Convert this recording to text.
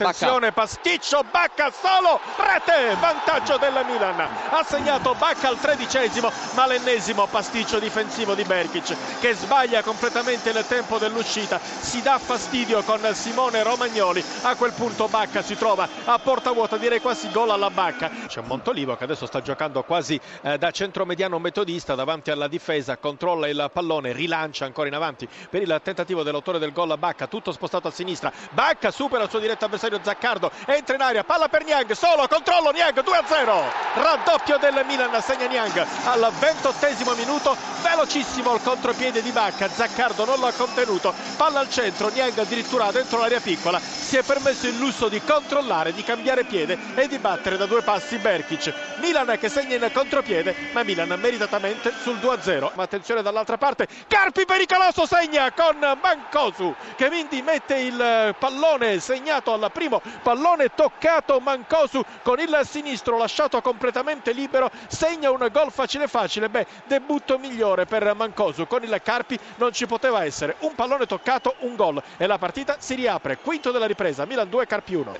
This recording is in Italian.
Attenzione, pasticcio, Bacca solo, rete, vantaggio del Milan. Ha segnato Bacca al tredicesimo, ma l'ennesimo pasticcio difensivo di Berkic che sbaglia completamente il tempo dell'uscita. Si dà fastidio con Simone Romagnoli. A quel punto Bacca si trova a porta vuota, direi quasi gol alla Bacca. C'è Montolivo che adesso sta giocando quasi eh, da centromediano metodista davanti alla difesa, controlla il pallone, rilancia ancora in avanti per il tentativo dell'autore del gol a Bacca, tutto spostato a sinistra. Bacca supera il suo diretto avversario avversario Zaccardo entra in aria palla per Niang solo controllo Niang 2 a 0 raddoppio del Milan segna Niang al 28 minuto velocissimo il contropiede di Bacca Zaccardo non l'ha contenuto palla al centro Niang addirittura dentro l'area piccola si è permesso il lusso di controllare di cambiare piede e di battere da due passi Berkic. Milan che segna in contropiede ma Milan meritatamente sul 2 a 0 ma attenzione dall'altra parte Carpi pericoloso segna con Mancosu che quindi mette il pallone segnato alla primo pallone toccato Mancosu con il sinistro lasciato completamente libero segna un gol facile facile. Beh debutto migliore per Mancosu. Con il Carpi non ci poteva essere. Un pallone toccato un gol. E la partita si riapre. Quinto della ripresa Milan 2 Carpi 1